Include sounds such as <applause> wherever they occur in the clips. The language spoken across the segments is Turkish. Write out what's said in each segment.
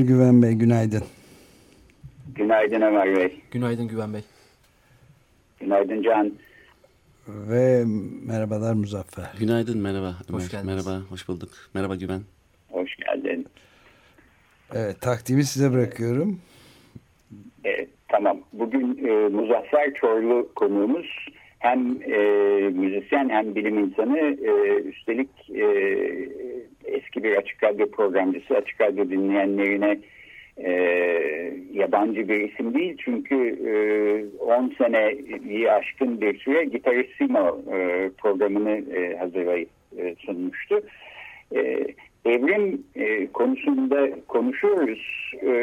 Merhabalar Güven Bey, günaydın. Günaydın Ömer Bey. Günaydın Güven Bey. Günaydın Can. Ve merhabalar Muzaffer. Günaydın, merhaba Ömer. Hoş geldiniz. Merhaba, hoş bulduk. Merhaba Güven. Hoş geldin. Evet, takdimi size bırakıyorum. E, tamam. Bugün e, Muzaffer Çorlu konuğumuz. Hem e, müzisyen hem bilim insanı. E, üstelik e, eski bir Açık Radyo programcısı. Açık Radyo dinleyenlerine e, yabancı bir isim değil. Çünkü e, 10 seneyi aşkın bir süre Gitarissimo e, programını e, hazırlayıp e, sunmuştu. E, evrim e, konusunda konuşuyoruz. E,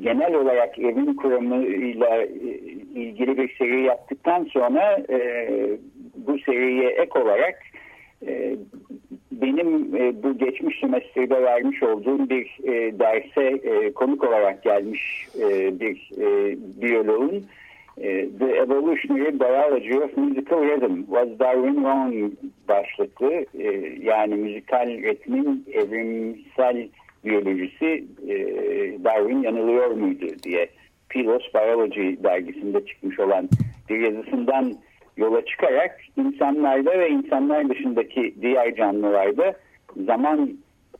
genel olarak evrim kuramıyla e, ilgili bir seri yaptıktan sonra e, bu seriye ek olarak e, benim e, bu geçmiş semestrede vermiş olduğum bir e, derse e, konuk olarak gelmiş e, bir e, biyoloğun e, The Evolutionary Biology of Musical Rhythm Was Darwin Wrong başlıklı e, yani müzikal ritmin evrimsel biyolojisi e, Darwin yanılıyor muydu diye Pilos Biology dergisinde çıkmış olan bir yazısından yola çıkarak insanlarda ve insanlar dışındaki diğer canlılarda zaman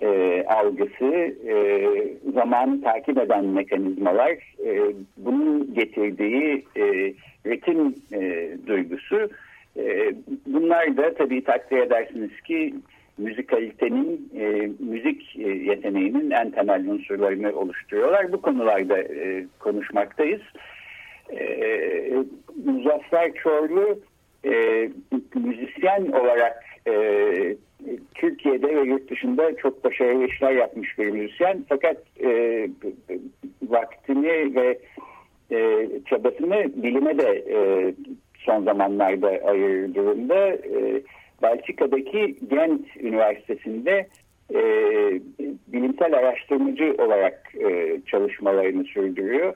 e, algısı, e, zamanı takip eden mekanizmalar, e, bunun getirdiği e, ritim e, duygusu. E, bunlar da tabii takdir edersiniz ki müzikalitenin, e, müzik e, yeteneğinin en temel unsurlarını oluşturuyorlar. Bu konularda e, konuşmaktayız. E, Muzaffer Çorlu e, müzisyen olarak e, Türkiye'de ve yurt dışında çok başarılı işler yapmış bir müzisyen. Fakat e, vaktini ve e, çabasını bilime de e, son zamanlarda ayırır durumda. E, Belçika'daki Gent Üniversitesi'nde e, bilimsel araştırmacı olarak e, çalışmalarını sürdürüyor.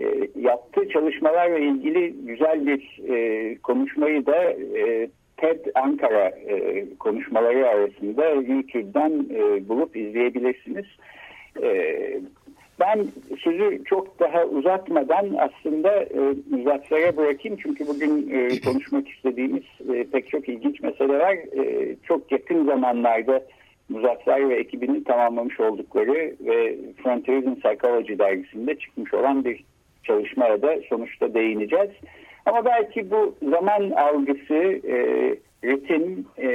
E, yaptığı çalışmalarla ilgili güzel bir e, konuşmayı da e, TED Ankara e, konuşmaları arasında YouTube'dan e, bulup izleyebilirsiniz. E, ben sözü çok daha uzatmadan aslında e, Muzaffer'e bırakayım. Çünkü bugün e, konuşmak istediğimiz e, pek çok ilginç meseleler e, çok yakın zamanlarda Muzaffer ve ekibinin tamamlamış oldukları ve Frontiers in Psychology dergisinde çıkmış olan bir çalışmaya da sonuçta değineceğiz. Ama belki bu zaman algısı, e, ritim, e,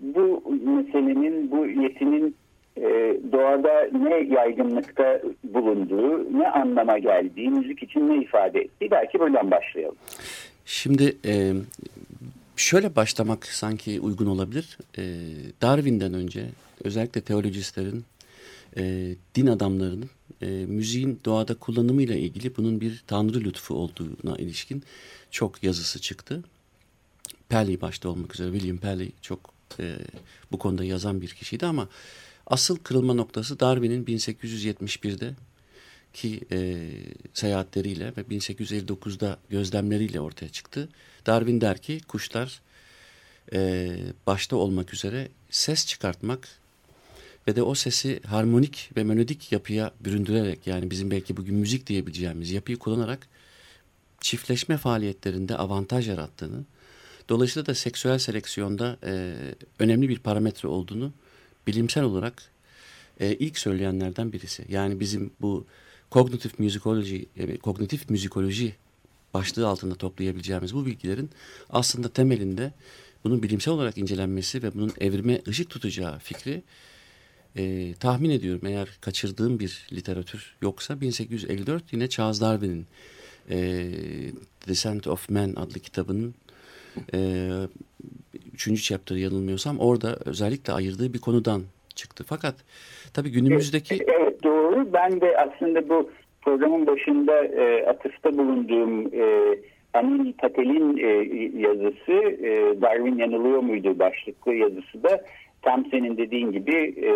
bu meselenin, bu yetinin e, doğada ne yaygınlıkta bulunduğu, ne anlama geldiği, müzik için ne ifade ettiği belki buradan başlayalım. Şimdi e, şöyle başlamak sanki uygun olabilir. E, Darwin'den önce özellikle teolojistlerin, e, din adamlarının e, müziğin doğada kullanımıyla ilgili bunun bir tanrı lütfu olduğuna ilişkin çok yazısı çıktı. Perley başta olmak üzere William Perley çok e, bu konuda yazan bir kişiydi ama asıl kırılma noktası Darwin'in 1871'de ki e, seyahatleriyle ve 1859'da gözlemleriyle ortaya çıktı. Darwin der ki kuşlar e, başta olmak üzere ses çıkartmak ve de o sesi harmonik ve melodik yapıya büründürerek yani bizim belki bugün müzik diyebileceğimiz yapıyı kullanarak çiftleşme faaliyetlerinde avantaj yarattığını, dolayısıyla da seksüel seleksiyonda e, önemli bir parametre olduğunu bilimsel olarak e, ilk söyleyenlerden birisi. Yani bizim bu kognitif müzikoloji, yani kognitif müzikoloji başlığı altında toplayabileceğimiz bu bilgilerin aslında temelinde bunun bilimsel olarak incelenmesi ve bunun evrime ışık tutacağı fikri e, tahmin ediyorum eğer kaçırdığım bir literatür yoksa 1854 yine Charles Darwin'in e, Descent of Man adlı kitabının e, üçüncü chapter yanılmıyorsam orada özellikle ayırdığı bir konudan çıktı. Fakat tabii günümüzdeki... Evet doğru. Ben de aslında bu programın başında e, atıfta bulunduğum e, Anil Patel'in e, yazısı e, Darwin yanılıyor muydu başlıklı yazısı da tam senin dediğin gibi e,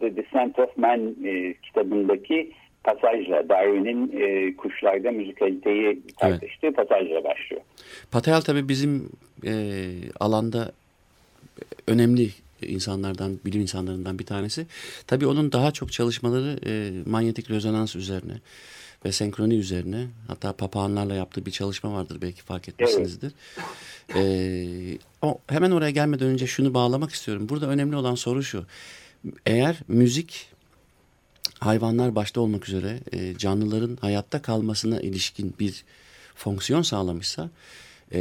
The Descent of Man e, kitabındaki pasajla Darwin'in e, kuşlarda müzikaliteyi tartıştığı evet. pasajla başlıyor. Patel tabii bizim e, alanda önemli insanlardan, bilim insanlarından bir tanesi. Tabii onun daha çok çalışmaları e, manyetik rezonans üzerine ve senkroni üzerine. Hatta papağanlarla yaptığı bir çalışma vardır belki fark etmişsinizdir. Evet. Ee, o, hemen oraya gelmeden önce şunu bağlamak istiyorum. Burada önemli olan soru şu. Eğer müzik hayvanlar başta olmak üzere e, canlıların hayatta kalmasına ilişkin bir fonksiyon sağlamışsa e,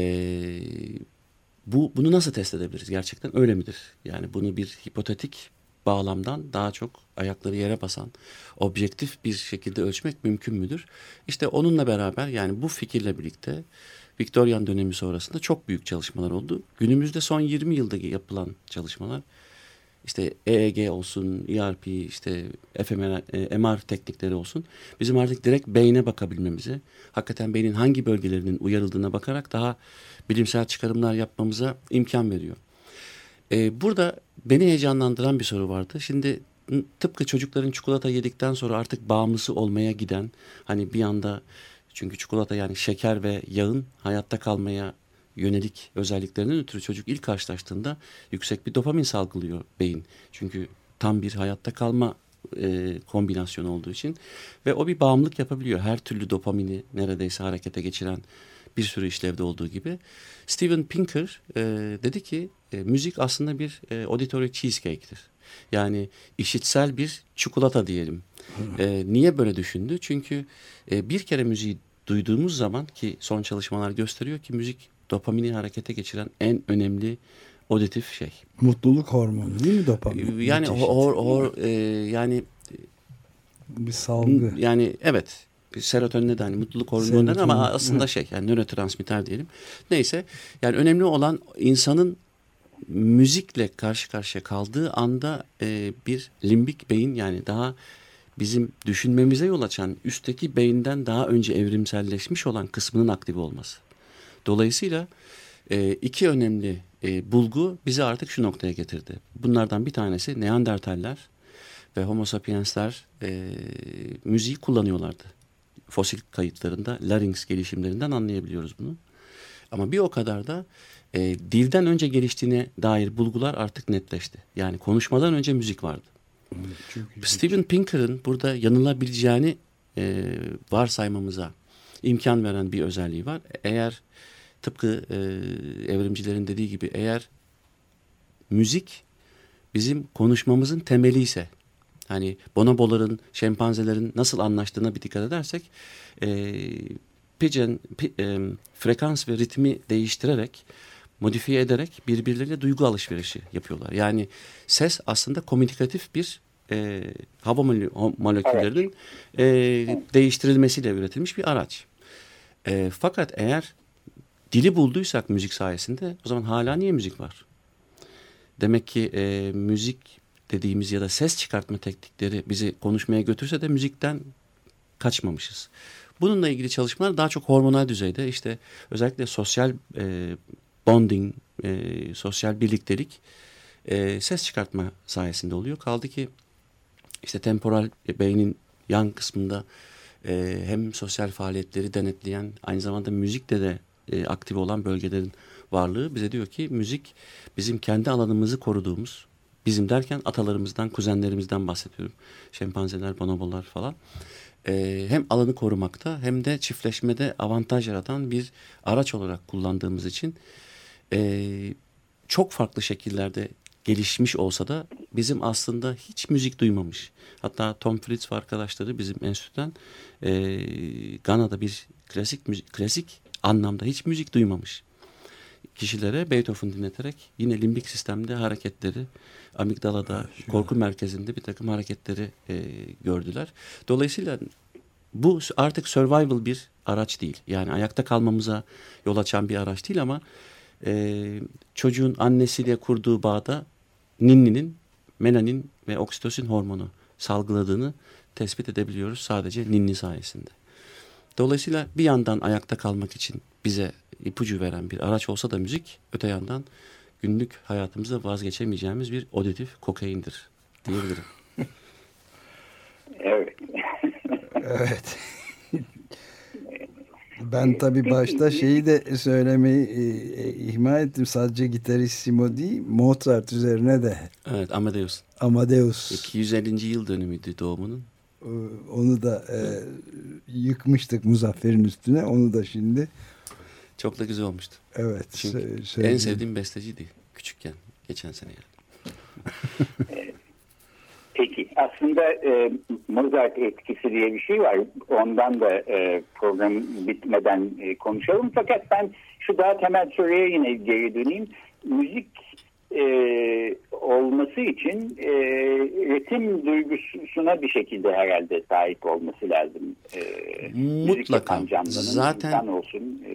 bu bunu nasıl test edebiliriz? Gerçekten öyle midir? Yani bunu bir hipotetik bağlamdan daha çok ayakları yere basan, objektif bir şekilde ölçmek mümkün müdür? İşte onunla beraber yani bu fikirle birlikte Viktoryan dönemi sonrasında çok büyük çalışmalar oldu. Günümüzde son 20 yılda yapılan çalışmalar işte EEG olsun, ERP, işte fMR, e, MR teknikleri olsun. Bizim artık direkt beyne bakabilmemizi, hakikaten beynin hangi bölgelerinin uyarıldığına bakarak daha bilimsel çıkarımlar yapmamıza imkan veriyor. Ee, burada beni heyecanlandıran bir soru vardı. Şimdi tıpkı çocukların çikolata yedikten sonra artık bağımlısı olmaya giden hani bir anda çünkü çikolata yani şeker ve yağın hayatta kalmaya yönelik özelliklerinden ötürü çocuk ilk karşılaştığında yüksek bir dopamin salgılıyor beyin. Çünkü tam bir hayatta kalma e, kombinasyonu olduğu için ve o bir bağımlılık yapabiliyor. Her türlü dopamini neredeyse harekete geçiren bir sürü işlevde olduğu gibi. Steven Pinker e, dedi ki e, müzik aslında bir e, auditory cheesecake'tir. Yani işitsel bir çikolata diyelim. E, niye böyle düşündü? Çünkü e, bir kere müziği duyduğumuz zaman ki son çalışmalar gösteriyor ki müzik dopamini harekete geçiren en önemli auditif şey. Mutluluk hormonu değil mi dopamin? Yani hor, hor, e, yani bir salgı. Yani evet serotonin de hani mutluluk hormonları ama aslında şey yani nörotransmitter diyelim. Neyse yani önemli olan insanın müzikle karşı karşıya kaldığı anda e, bir limbik beyin yani daha bizim düşünmemize yol açan üstteki beyinden daha önce evrimselleşmiş olan kısmının aktif olması. Dolayısıyla e, iki önemli e, bulgu bizi artık şu noktaya getirdi. Bunlardan bir tanesi Neandertaller ve Homo sapiensler e, müziği kullanıyorlardı. Fosil kayıtlarında larynx gelişimlerinden anlayabiliyoruz bunu. Ama bir o kadar da e, dilden önce geliştiğine dair bulgular artık netleşti. Yani konuşmadan önce müzik vardı. Evet, Steven Pinker'ın burada yanılabileceğini e, varsaymamıza imkan veren bir özelliği var. Eğer tıpkı e, evrimcilerin dediği gibi eğer müzik bizim konuşmamızın temeli ise hani bonoboların, şempanzelerin nasıl anlaştığına bir dikkat edersek e, pigeon, pi, e, frekans ve ritmi değiştirerek modifiye ederek birbirleriyle duygu alışverişi yapıyorlar. Yani ses aslında komünikatif bir e, hava moleküllerinin e, değiştirilmesiyle üretilmiş bir araç. E, fakat eğer dili bulduysak müzik sayesinde o zaman hala niye müzik var? Demek ki e, müzik dediğimiz ya da ses çıkartma teknikleri bizi konuşmaya götürse de müzikten kaçmamışız. Bununla ilgili çalışmalar daha çok hormonal düzeyde işte özellikle sosyal e, bonding, e, sosyal birliktelik e, ses çıkartma sayesinde oluyor. Kaldı ki işte temporal beynin yan kısmında e, hem sosyal faaliyetleri denetleyen aynı zamanda müzikte de e, aktif olan bölgelerin varlığı bize diyor ki müzik bizim kendi alanımızı koruduğumuz bizim derken atalarımızdan kuzenlerimizden bahsediyorum şempanzeler bonobolar falan e, hem alanı korumakta hem de çiftleşmede avantaj yaratan bir araç olarak kullandığımız için e, çok farklı şekillerde gelişmiş olsa da bizim aslında hiç müzik duymamış. Hatta Tom Fritz ve arkadaşları bizim enstitüden e, Gana'da bir klasik müzik, klasik anlamda hiç müzik duymamış kişilere Beethoven dinleterek yine limbik sistemde hareketleri amigdalada korku merkezinde bir takım hareketleri e, gördüler. Dolayısıyla bu artık survival bir araç değil. Yani ayakta kalmamıza yol açan bir araç değil ama e, çocuğun annesiyle kurduğu bağda ninninin melanin ve oksitosin hormonu salgıladığını tespit edebiliyoruz sadece ninni sayesinde. Dolayısıyla bir yandan ayakta kalmak için bize ipucu veren bir araç olsa da müzik öte yandan günlük hayatımızda vazgeçemeyeceğimiz bir auditif kokaindir diyebilirim. evet. evet. Ben tabii başta şeyi de söylemeyi e, e, ihmal ettim. Sadece gitarissimo değil, Mozart üzerine de. Evet, Amadeus. Amadeus. 250. yıl dönümüydü doğumunun. E, onu da e, yıkmıştık Muzaffer'in üstüne. Onu da şimdi. Çok da güzel olmuştu. Evet. Çünkü en sevdiğim besteciydi küçükken. Geçen sene yani. <laughs> Peki aslında e, Mozart etkisi diye bir şey var. Ondan da e, program bitmeden e, konuşalım. Fakat ben şu daha temel soruya yine geri döneyim. Müzik e, olması için e, ritim duygusuna bir şekilde herhalde sahip olması lazım. E, Mutlaka. Zaten insan olsun, e,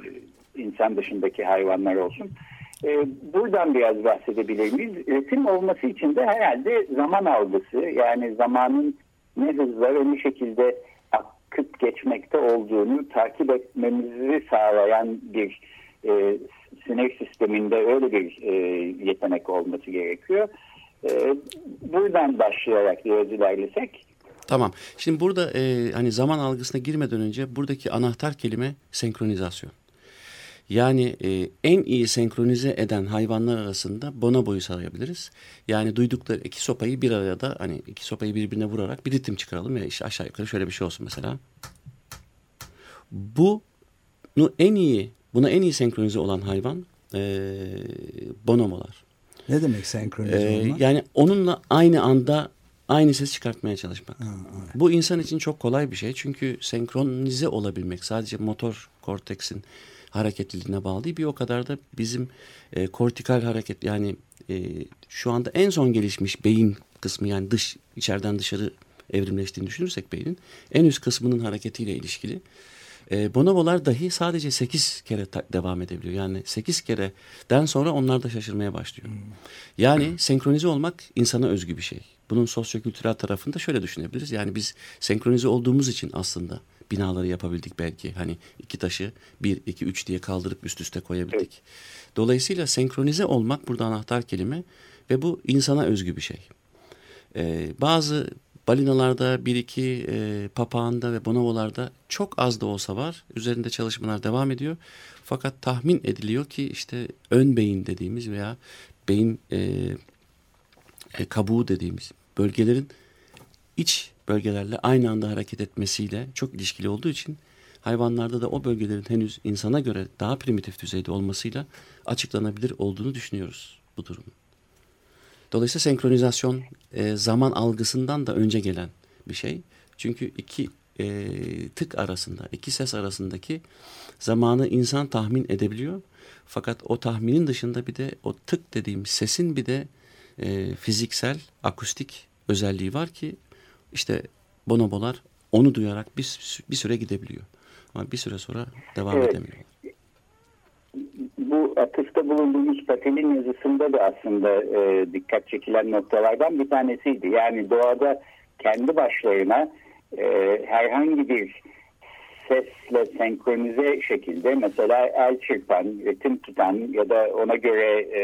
insan dışındaki hayvanlar olsun. E, buradan biraz bahsedebilir miyiz? Ritim olması için de herhalde zaman algısı yani zamanın ne hızla ve ne şekilde akıp geçmekte olduğunu takip etmemizi sağlayan bir e, sinir sisteminde öyle bir e, yetenek olması gerekiyor. E, buradan başlayarak biraz ilerlesek. Tamam. Şimdi burada e, hani zaman algısına girmeden önce buradaki anahtar kelime senkronizasyon. Yani e, en iyi senkronize eden hayvanlar arasında bonoboyu sayabiliriz. Yani duydukları iki sopayı bir arada hani iki sopayı birbirine vurarak bir ritim çıkaralım ve işte aşağı yukarı şöyle bir şey olsun mesela. Bu en iyi buna en iyi senkronize olan hayvan e, bonomolar. Ne demek senkronize ee, olmak? Yani onunla aynı anda aynı ses çıkartmaya çalışmak. Ha, evet. Bu insan için çok kolay bir şey. Çünkü senkronize olabilmek sadece motor korteksin hareketliliğine bağlı değil. Bir o kadar da bizim e, kortikal hareket yani e, şu anda en son gelişmiş beyin kısmı yani dış içeriden dışarı evrimleştiğini düşünürsek beynin en üst kısmının hareketiyle ilişkili. E, bonobolar dahi sadece 8 kere devam edebiliyor. Yani 8 kereden sonra onlar da şaşırmaya başlıyor. Hmm. Yani senkronize olmak insana özgü bir şey. Bunun sosyokültürel tarafında şöyle düşünebiliriz. Yani biz senkronize olduğumuz için aslında binaları yapabildik belki. Hani iki taşı bir, iki, üç diye kaldırıp üst üste koyabildik. Dolayısıyla senkronize olmak burada anahtar kelime ve bu insana özgü bir şey. Ee, bazı balinalarda bir iki e, papağanda ve bonovolarda çok az da olsa var. Üzerinde çalışmalar devam ediyor. Fakat tahmin ediliyor ki işte ön beyin dediğimiz veya beyin e, e, kabuğu dediğimiz bölgelerin iç bölgelerle aynı anda hareket etmesiyle çok ilişkili olduğu için hayvanlarda da o bölgelerin henüz insana göre daha primitif düzeyde olmasıyla açıklanabilir olduğunu düşünüyoruz bu durumun. Dolayısıyla senkronizasyon e, zaman algısından da önce gelen bir şey. Çünkü iki e, tık arasında, iki ses arasındaki zamanı insan tahmin edebiliyor. Fakat o tahminin dışında bir de o tık dediğim sesin bir de e, fiziksel, akustik özelliği var ki işte bonobolar onu duyarak bir, bir süre gidebiliyor. Ama bir süre sonra devam evet. edemiyor. Bu atıfta bulunduğumuz Patel'in yazısında da aslında e, dikkat çekilen noktalardan bir tanesiydi. Yani doğada kendi başlarına e, herhangi bir sesle senkronize şekilde mesela el çırpan, ritim tutan ya da ona göre e,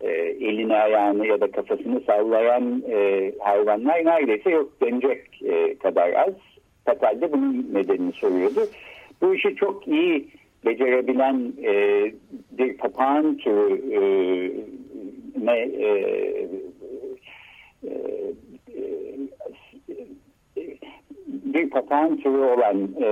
e, elini ayağını ya da kafasını sallayan e, hayvanlar neredeyse yok denecek e, kadar az. Patel de bunun nedenini soruyordu. Bu işi çok iyi becerebilen e, bir papağan türü e, e, e, bir papağan türü olan e,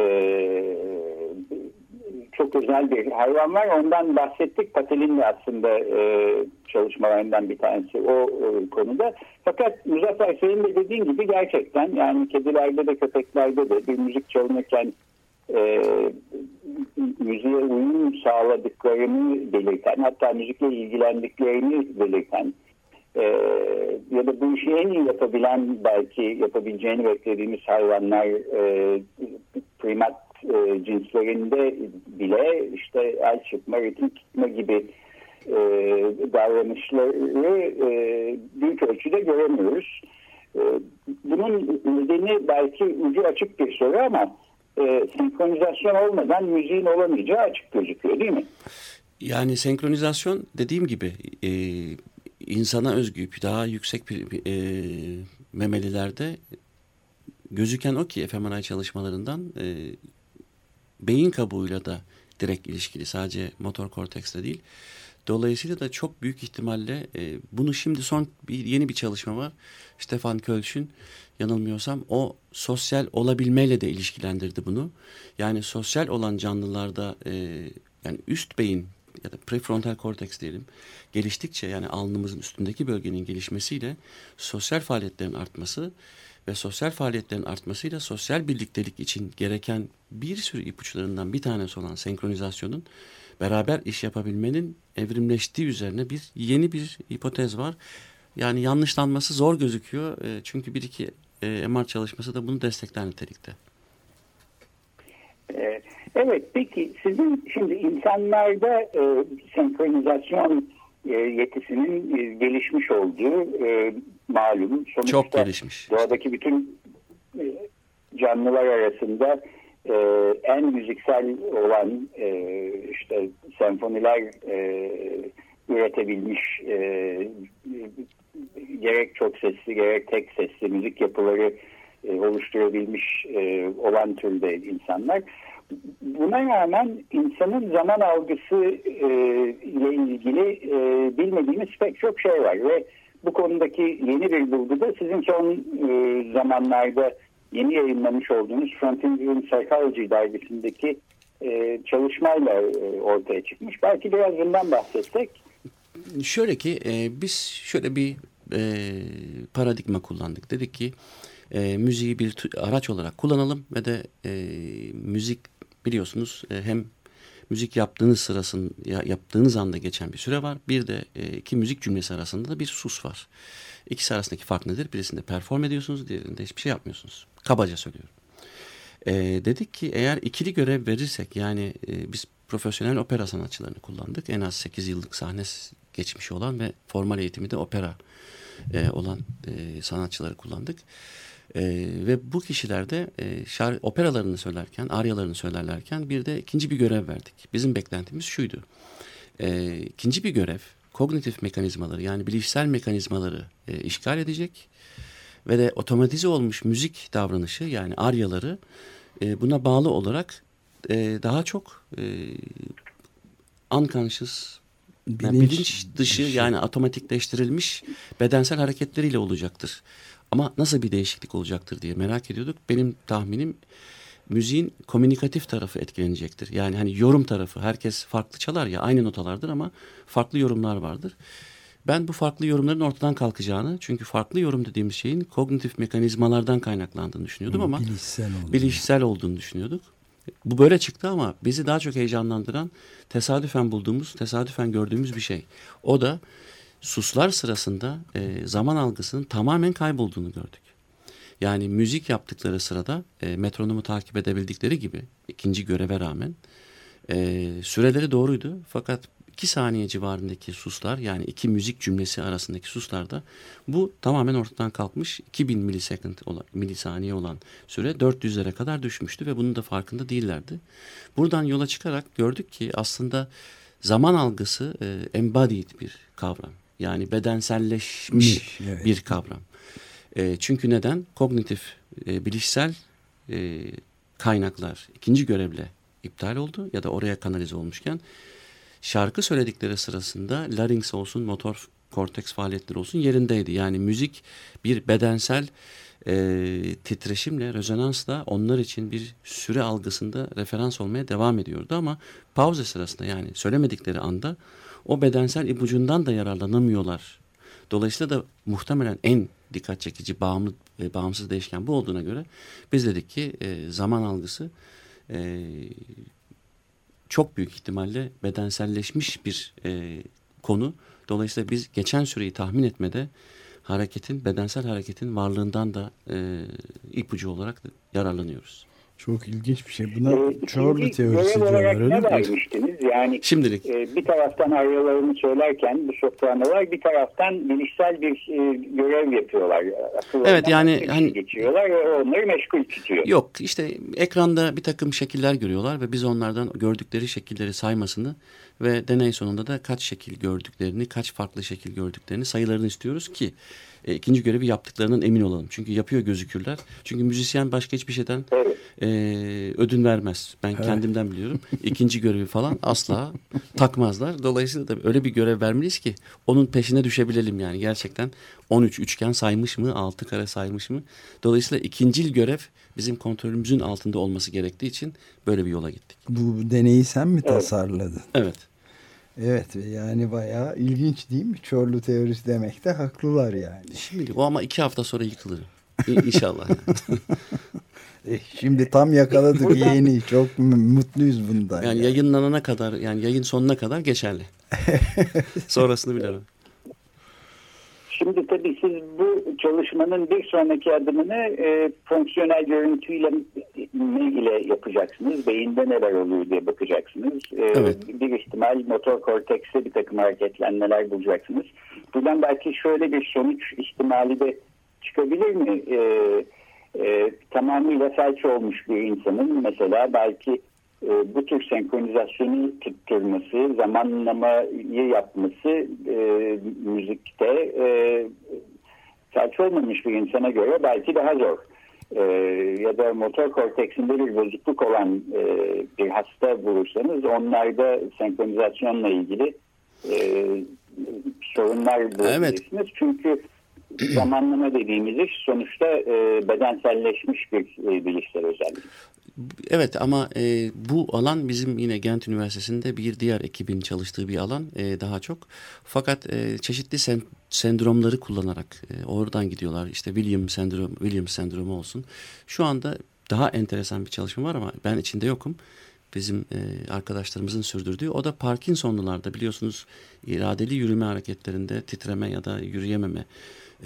çok özel bir hayvan var. Ondan bahsettik. Patel'in de aslında e, çalışmalarından bir tanesi o e, konuda. Fakat Muzaffer senin de dediğin gibi gerçekten yani kedilerde de köpeklerde de bir müzik çalınırken e, müziğe uyum sağladıklarını belirten hatta müzikle ilgilendiklerini belirten e, ya da bu işi en iyi yapabilen belki yapabileceğini beklediğimiz hayvanlar e, primat e, cinslerinde bile işte el çıkma, ritim tutma gibi e, davranışları e, büyük ölçüde göremiyoruz. E, bunun nedeni belki ucu açık bir soru ama e, senkronizasyon olmadan müziğin olamayacağı açık gözüküyor değil mi? Yani senkronizasyon dediğim gibi e, insana özgü daha yüksek bir e, memelilerde gözüken o ki fMRI çalışmalarından e, beyin kabuğuyla da direkt ilişkili sadece motor kortekste değil. Dolayısıyla da çok büyük ihtimalle e, bunu şimdi son bir yeni bir çalışma var. Stefan Kölsch'ün yanılmıyorsam o sosyal olabilmeyle de ilişkilendirdi bunu. Yani sosyal olan canlılarda e, yani üst beyin ya da prefrontal korteks diyelim geliştikçe yani alnımızın üstündeki bölgenin gelişmesiyle sosyal faaliyetlerin artması ve sosyal faaliyetlerin artmasıyla sosyal birliktelik için gereken bir sürü ipuçlarından bir tanesi olan senkronizasyonun beraber iş yapabilmenin evrimleştiği üzerine bir yeni bir hipotez var. Yani yanlışlanması zor gözüküyor. E, çünkü bir iki e, MR çalışması da bunu destekler nitelikte. E, evet peki sizin şimdi insanlarda e, senkronizasyon e, yetisinin e, gelişmiş olduğu e, malum. Sonuçta Çok gelişmiş. Doğadaki bütün e, canlılar arasında e, en müziksel olan e, işte senfoniler e, üretebilmiş e, gerek çok sesli gerek tek sesli müzik yapıları e, oluşturabilmiş e, olan türde insanlar. Buna rağmen insanın zaman algısı e, ile ilgili e, bilmediğimiz pek çok şey var ve bu konudaki yeni bir bulgu da sizin son e, zamanlarda yeni yayınlamış olduğunuz Frontier Psychology dergisindeki e, çalışmayla e, ortaya çıkmış. Belki biraz bundan bahsetsek. Şöyle ki e, biz şöyle bir e, paradigma kullandık. Dedik ki e, müziği bir araç olarak kullanalım ve de e, müzik biliyorsunuz e, hem müzik yaptığınız sırasında yaptığınız anda geçen bir süre var. Bir de e, iki müzik cümlesi arasında da bir sus var. İkisi arasındaki fark nedir? Birisinde perform ediyorsunuz, diğerinde hiçbir şey yapmıyorsunuz. Kabaca söylüyorum. E, dedik ki eğer ikili görev verirsek yani e, biz profesyonel opera sanatçılarını kullandık. En az 8 yıllık sahne geçmişi olan ve formal eğitimi de opera e, olan e, sanatçıları kullandık. E, ve bu kişilerde e, şar, operalarını söylerken, aryalarını söylerlerken bir de ikinci bir görev verdik. Bizim beklentimiz şuydu. E, ikinci bir görev kognitif mekanizmaları yani bilişsel mekanizmaları e, işgal edecek ve de otomatize olmuş müzik davranışı yani aryaları e, buna bağlı olarak e, daha çok e, unconscious bilinç, yani bilinç dışı yani otomatikleştirilmiş bedensel hareketleriyle olacaktır. Ama nasıl bir değişiklik olacaktır diye merak ediyorduk. Benim tahminim müziğin komünikatif tarafı etkilenecektir. Yani hani yorum tarafı herkes farklı çalar ya aynı notalardır ama farklı yorumlar vardır. Ben bu farklı yorumların ortadan kalkacağını çünkü farklı yorum dediğimiz şeyin kognitif mekanizmalardan kaynaklandığını düşünüyordum ama bilişsel, olduğunu. bilişsel olduğunu düşünüyorduk. Bu böyle çıktı ama bizi daha çok heyecanlandıran tesadüfen bulduğumuz, tesadüfen gördüğümüz bir şey. O da suslar sırasında e, zaman algısının tamamen kaybolduğunu gördük. Yani müzik yaptıkları sırada e, metronomu takip edebildikleri gibi ikinci göreve rağmen e, süreleri doğruydu. Fakat iki saniye civarındaki suslar yani iki müzik cümlesi arasındaki suslarda bu tamamen ortadan kalkmış 2000 milisecond olan, milisaniye olan süre 400'lere kadar düşmüştü ve bunun da farkında değillerdi. Buradan yola çıkarak gördük ki aslında zaman algısı e, embodied bir kavram. Yani bedenselleşmiş evet. bir kavram. E, çünkü neden? Kognitif, e, bilişsel e, kaynaklar ikinci görevle iptal oldu ya da oraya kanalize olmuşken şarkı söyledikleri sırasında larynx olsun, motor korteks faaliyetleri olsun yerindeydi. Yani müzik bir bedensel e, titreşimle, rezonansla onlar için bir süre algısında referans olmaya devam ediyordu ama pauze sırasında yani söylemedikleri anda o bedensel ipucundan da yararlanamıyorlar. Dolayısıyla da muhtemelen en dikkat çekici bağımlı, e, bağımsız değişken bu olduğuna göre biz dedik ki e, zaman algısı e, çok büyük ihtimalle bedenselleşmiş bir e, konu. Dolayısıyla biz geçen süreyi tahmin etmede hareketin, bedensel hareketin varlığından da e, ipucu olarak yararlanıyoruz. Çok ilginç bir şey. Buna ee, Çorlu teorisi diyorlar öyle mi? vermiştiniz? Yani Şimdilik. E, bir taraftan aralarını söylerken bu sopranolar bir taraftan bilişsel bir e, görev yapıyorlar. Akıllarından evet yani hani geçiyorlar ve onları meşgul tutuyor. Yok işte ekranda bir takım şekiller görüyorlar ve biz onlardan gördükleri şekilleri saymasını ve deney sonunda da kaç şekil gördüklerini, kaç farklı şekil gördüklerini sayılarını istiyoruz ki e, ikinci görevi yaptıklarından emin olalım. Çünkü yapıyor gözükürler. Çünkü müzisyen başka hiçbir şeyden e, ödün vermez. Ben evet. kendimden biliyorum. İkinci görevi falan asla takmazlar. Dolayısıyla da öyle bir görev vermeliyiz ki onun peşine düşebilelim yani. Gerçekten 13 üçgen saymış mı, 6 kare saymış mı? Dolayısıyla ikincil görev bizim kontrolümüzün altında olması gerektiği için böyle bir yola gittik. Bu deneyi sen mi tasarladın? Evet. Evet yani bayağı ilginç değil mi? Çorlu teorisi demekte haklılar yani. Şimdi o ama iki hafta sonra yıkılır. İnşallah. <laughs> e, şimdi tam yakaladık yeni. Çok mutluyuz bundan. Yani, yani yayınlanana kadar yani yayın sonuna kadar geçerli. <laughs> Sonrasını bilemem. Şimdi tabii siz bu çalışmanın bir sonraki adımını e, fonksiyonel görüntüyle ne ile yapacaksınız? Beyinde neler oluyor diye bakacaksınız. E, evet. Bir ihtimal motor kortekste bir takım hareketlenmeler bulacaksınız. Buradan belki şöyle bir sonuç ihtimali de çıkabilir mi? E, e, tamamıyla felç olmuş bir insanın mesela belki e, bu tür senkronizasyonu tutturması, zamanlamayı yapması e, müzikte e, felç olmamış bir insana göre belki daha zor. E, ya da motor korteksinde bir bozukluk olan e, bir hasta bulursanız onlarda senkronizasyonla ilgili e, sorunlar bulabilirsiniz. Evet. Çünkü zamanlama dediğimiz iş sonuçta e, bedenselleşmiş bir e, bilişsel özellik. Evet ama e, bu alan bizim yine Gent Üniversitesi'nde bir diğer ekibin çalıştığı bir alan e, daha çok. Fakat e, çeşitli sen, sendromları kullanarak e, oradan gidiyorlar. İşte William sendrom, William sendromu olsun. Şu anda daha enteresan bir çalışma var ama ben içinde yokum. Bizim e, arkadaşlarımızın sürdürdüğü. O da Parkinsonlularda biliyorsunuz iradeli yürüme hareketlerinde titreme ya da yürüyememe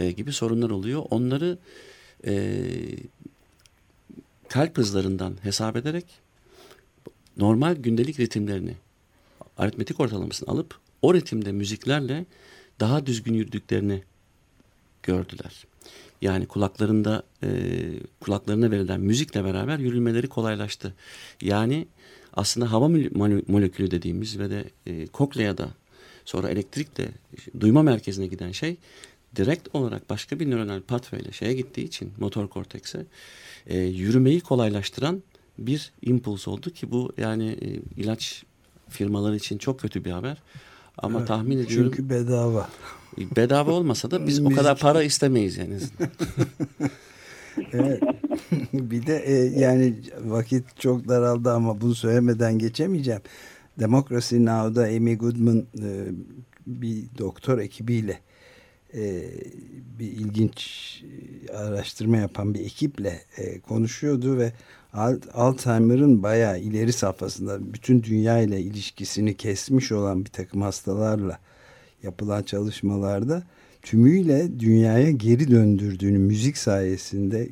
e, gibi sorunlar oluyor. Onları e, kalp hızlarından hesap ederek normal gündelik ritimlerini aritmetik ortalamasını alıp o ritimde müziklerle daha düzgün yürüdüklerini gördüler. Yani kulaklarında e, kulaklarına verilen müzikle beraber yürümeleri kolaylaştı. Yani aslında hava molekülü dediğimiz ve de e, kokleyada sonra elektrikle duyma merkezine giden şey direkt olarak başka bir nöronal pathway şeye gittiği için motor kortekse e, yürümeyi kolaylaştıran bir impuls oldu ki bu yani e, ilaç firmaları için çok kötü bir haber. Ama evet, tahmin ediyorum. Çünkü bedava. Bedava olmasa da biz o kadar para istemeyiz yani. <laughs> <laughs> evet. bir de e, yani vakit çok daraldı ama bunu söylemeden geçemeyeceğim. Democracy Now'da Amy Goodman e, bir doktor ekibiyle e, bir ilginç e, araştırma yapan bir ekiple e, konuşuyordu ve Alzheimer'ın bayağı ileri safhasında bütün dünya ile ilişkisini kesmiş olan bir takım hastalarla yapılan çalışmalarda tümüyle dünyaya geri döndürdüğünü müzik sayesinde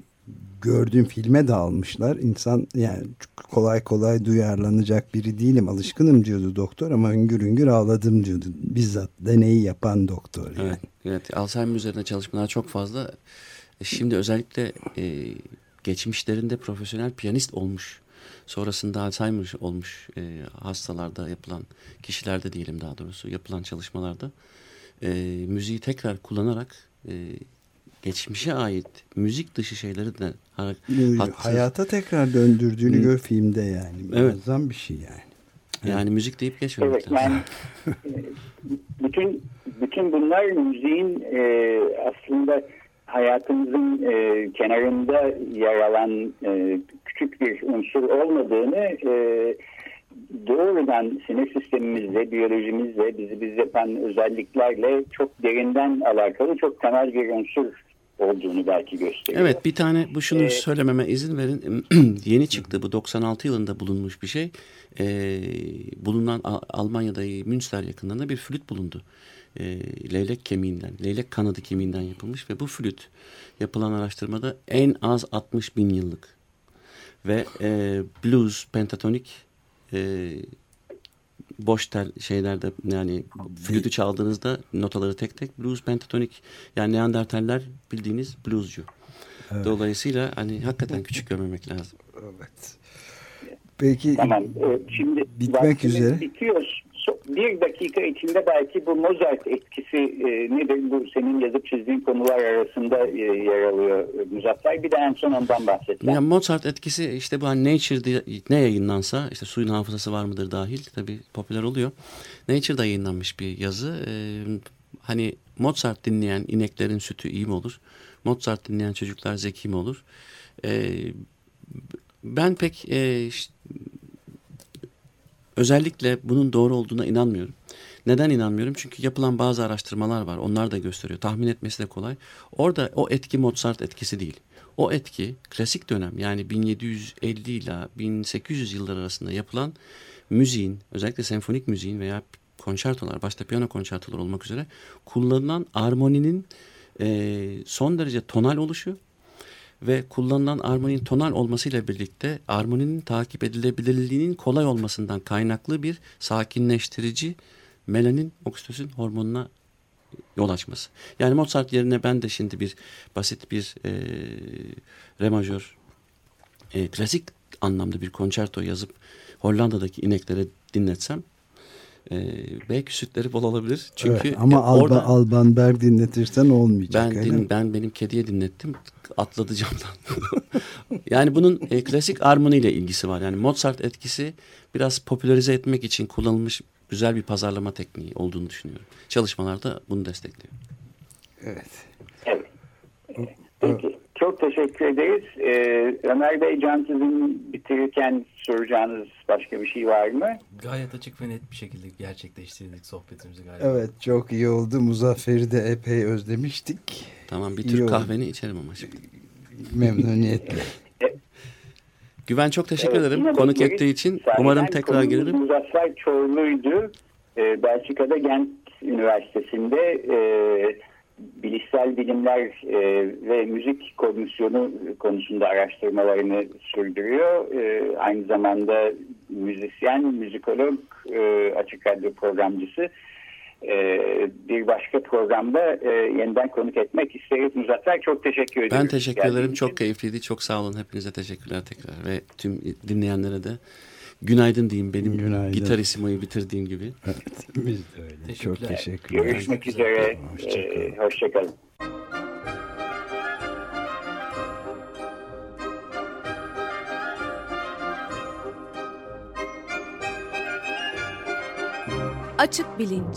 gördüğüm filme de almışlar. İnsan yani kolay kolay duyarlanacak biri değilim. Alışkınım diyordu doktor ama hüngür hüngür ağladım diyordu. Bizzat deneyi yapan doktor. Yani. Evet, evet. Alzheimer üzerine çalışmalar çok fazla. E, şimdi özellikle e, geçmişlerinde profesyonel piyanist olmuş. Sonrasında Alzheimer olmuş e, hastalarda yapılan, kişilerde diyelim daha doğrusu yapılan çalışmalarda e, müziği tekrar kullanarak e, geçmişe ait müzik dışı şeyleri de hatta, hayata tekrar döndürdüğünü gör filmde yani. Evet. Muazzam bir şey yani. Yani evet. müzik deyip geçmemek evet, lazım. Yani, e, bütün bütün bunlar müziğin e, aslında hayatımızın e, kenarında yer alan e, küçük bir unsur olmadığını e, doğrudan sinir sistemimizle, biyolojimizle, bizi biz yapan özelliklerle çok derinden alakalı çok temel bir unsur olduğunu belki gösteriyor. Evet bir tane bu şunu ee, söylememe izin verin. <clears throat> Yeni çıktı bu 96 yılında bulunmuş bir şey. Ee, bulunan Almanya'da Münster yakınlarında bir flüt bulundu. Ee, leylek kemiğinden, leylek kanadı kemiğinden yapılmış ve bu flüt yapılan araştırmada en az 60 bin yıllık. Ve e, blues, pentatonik e, boş tel şeylerde yani flütü çaldığınızda notaları tek tek blues pentatonik yani Neandertaller bildiğiniz bluescu. Evet. Dolayısıyla hani hakikaten küçük görmemek lazım. Evet. Peki tamam. Ee, şimdi bitmek üzere. Bitiyor. Bir dakika içinde belki bu Mozart etkisi e, nedir? Bu senin yazıp çizdiğin konular arasında e, yer alıyor e, Muzaffer. Bir de en son ondan bahsetsen. Yani Mozart etkisi işte bu hani Nature'da ne yayınlansa işte suyun hafızası var mıdır dahil tabii popüler oluyor. Nature'da yayınlanmış bir yazı. Ee, hani Mozart dinleyen ineklerin sütü iyi mi olur? Mozart dinleyen çocuklar zeki mi olur? Ee, ben pek e, özellikle bunun doğru olduğuna inanmıyorum. Neden inanmıyorum? Çünkü yapılan bazı araştırmalar var. Onlar da gösteriyor. Tahmin etmesi de kolay. Orada o etki Mozart etkisi değil. O etki klasik dönem yani 1750 ile 1800 yıllar arasında yapılan müziğin özellikle senfonik müziğin veya konçertolar başta piyano konçertolar olmak üzere kullanılan armoninin e, son derece tonal oluşu ve kullanılan armoninin tonal olmasıyla birlikte armoninin takip edilebilirliğinin kolay olmasından kaynaklı bir sakinleştirici melanin oksitosin hormonuna yol açması. Yani Mozart yerine ben de şimdi bir basit bir e, re majör e, klasik anlamda bir konçerto yazıp Hollanda'daki ineklere dinletsem e, belki sütleri bol olabilir. Çünkü evet, ama Alba, orada, Alban Berg dinletirsen olmayacak. Ben din, ben benim kediye dinlettim. Atladı camdan. <laughs> yani bunun e, klasik armoni ile ilgisi var. Yani Mozart etkisi biraz popülerize etmek için kullanılmış güzel bir pazarlama tekniği olduğunu düşünüyorum. Çalışmalarda bunu destekliyor. Evet. Evet. Peki. Çok teşekkür ederiz. Ee, Ömer Bey, Can sizin bitirirken soracağınız başka bir şey var mı? Gayet açık ve net bir şekilde gerçekleştirdik sohbetimizi galiba. Evet, çok iyi oldu. Muzaffer'i de epey özlemiştik. Tamam, bir Türk kahveni oldu. içerim ama şimdi. Memnuniyetle. <laughs> Güven çok teşekkür evet, ederim konuk ettiği için. Umarım tekrar gelirim. Muzaffer Çorlu'ydu. Ee, Belçika'da Gent Üniversitesi'nde... E, bilişsel bilimler e, ve müzik komisyonu konusunda araştırmalarını sürdürüyor. E, aynı zamanda müzisyen, müzikolog, e, açık radyo programcısı. E, bir başka programda e, yeniden konuk etmek isteriz. Muzaffer çok teşekkür ederim. Ben teşekkür ederim. Çok keyifliydi. Çok sağ olun. Hepinize teşekkürler tekrar ve tüm dinleyenlere de. Günaydın diyeyim benim Günaydın. gitar isimayı bitirdiğim gibi. Evet, <laughs> biz de öyle. Teşekkürler. Çok teşekkürler. Görüşmek üzere. Hoşçakalın. Ee, hoşçakalın. Açık Bilinç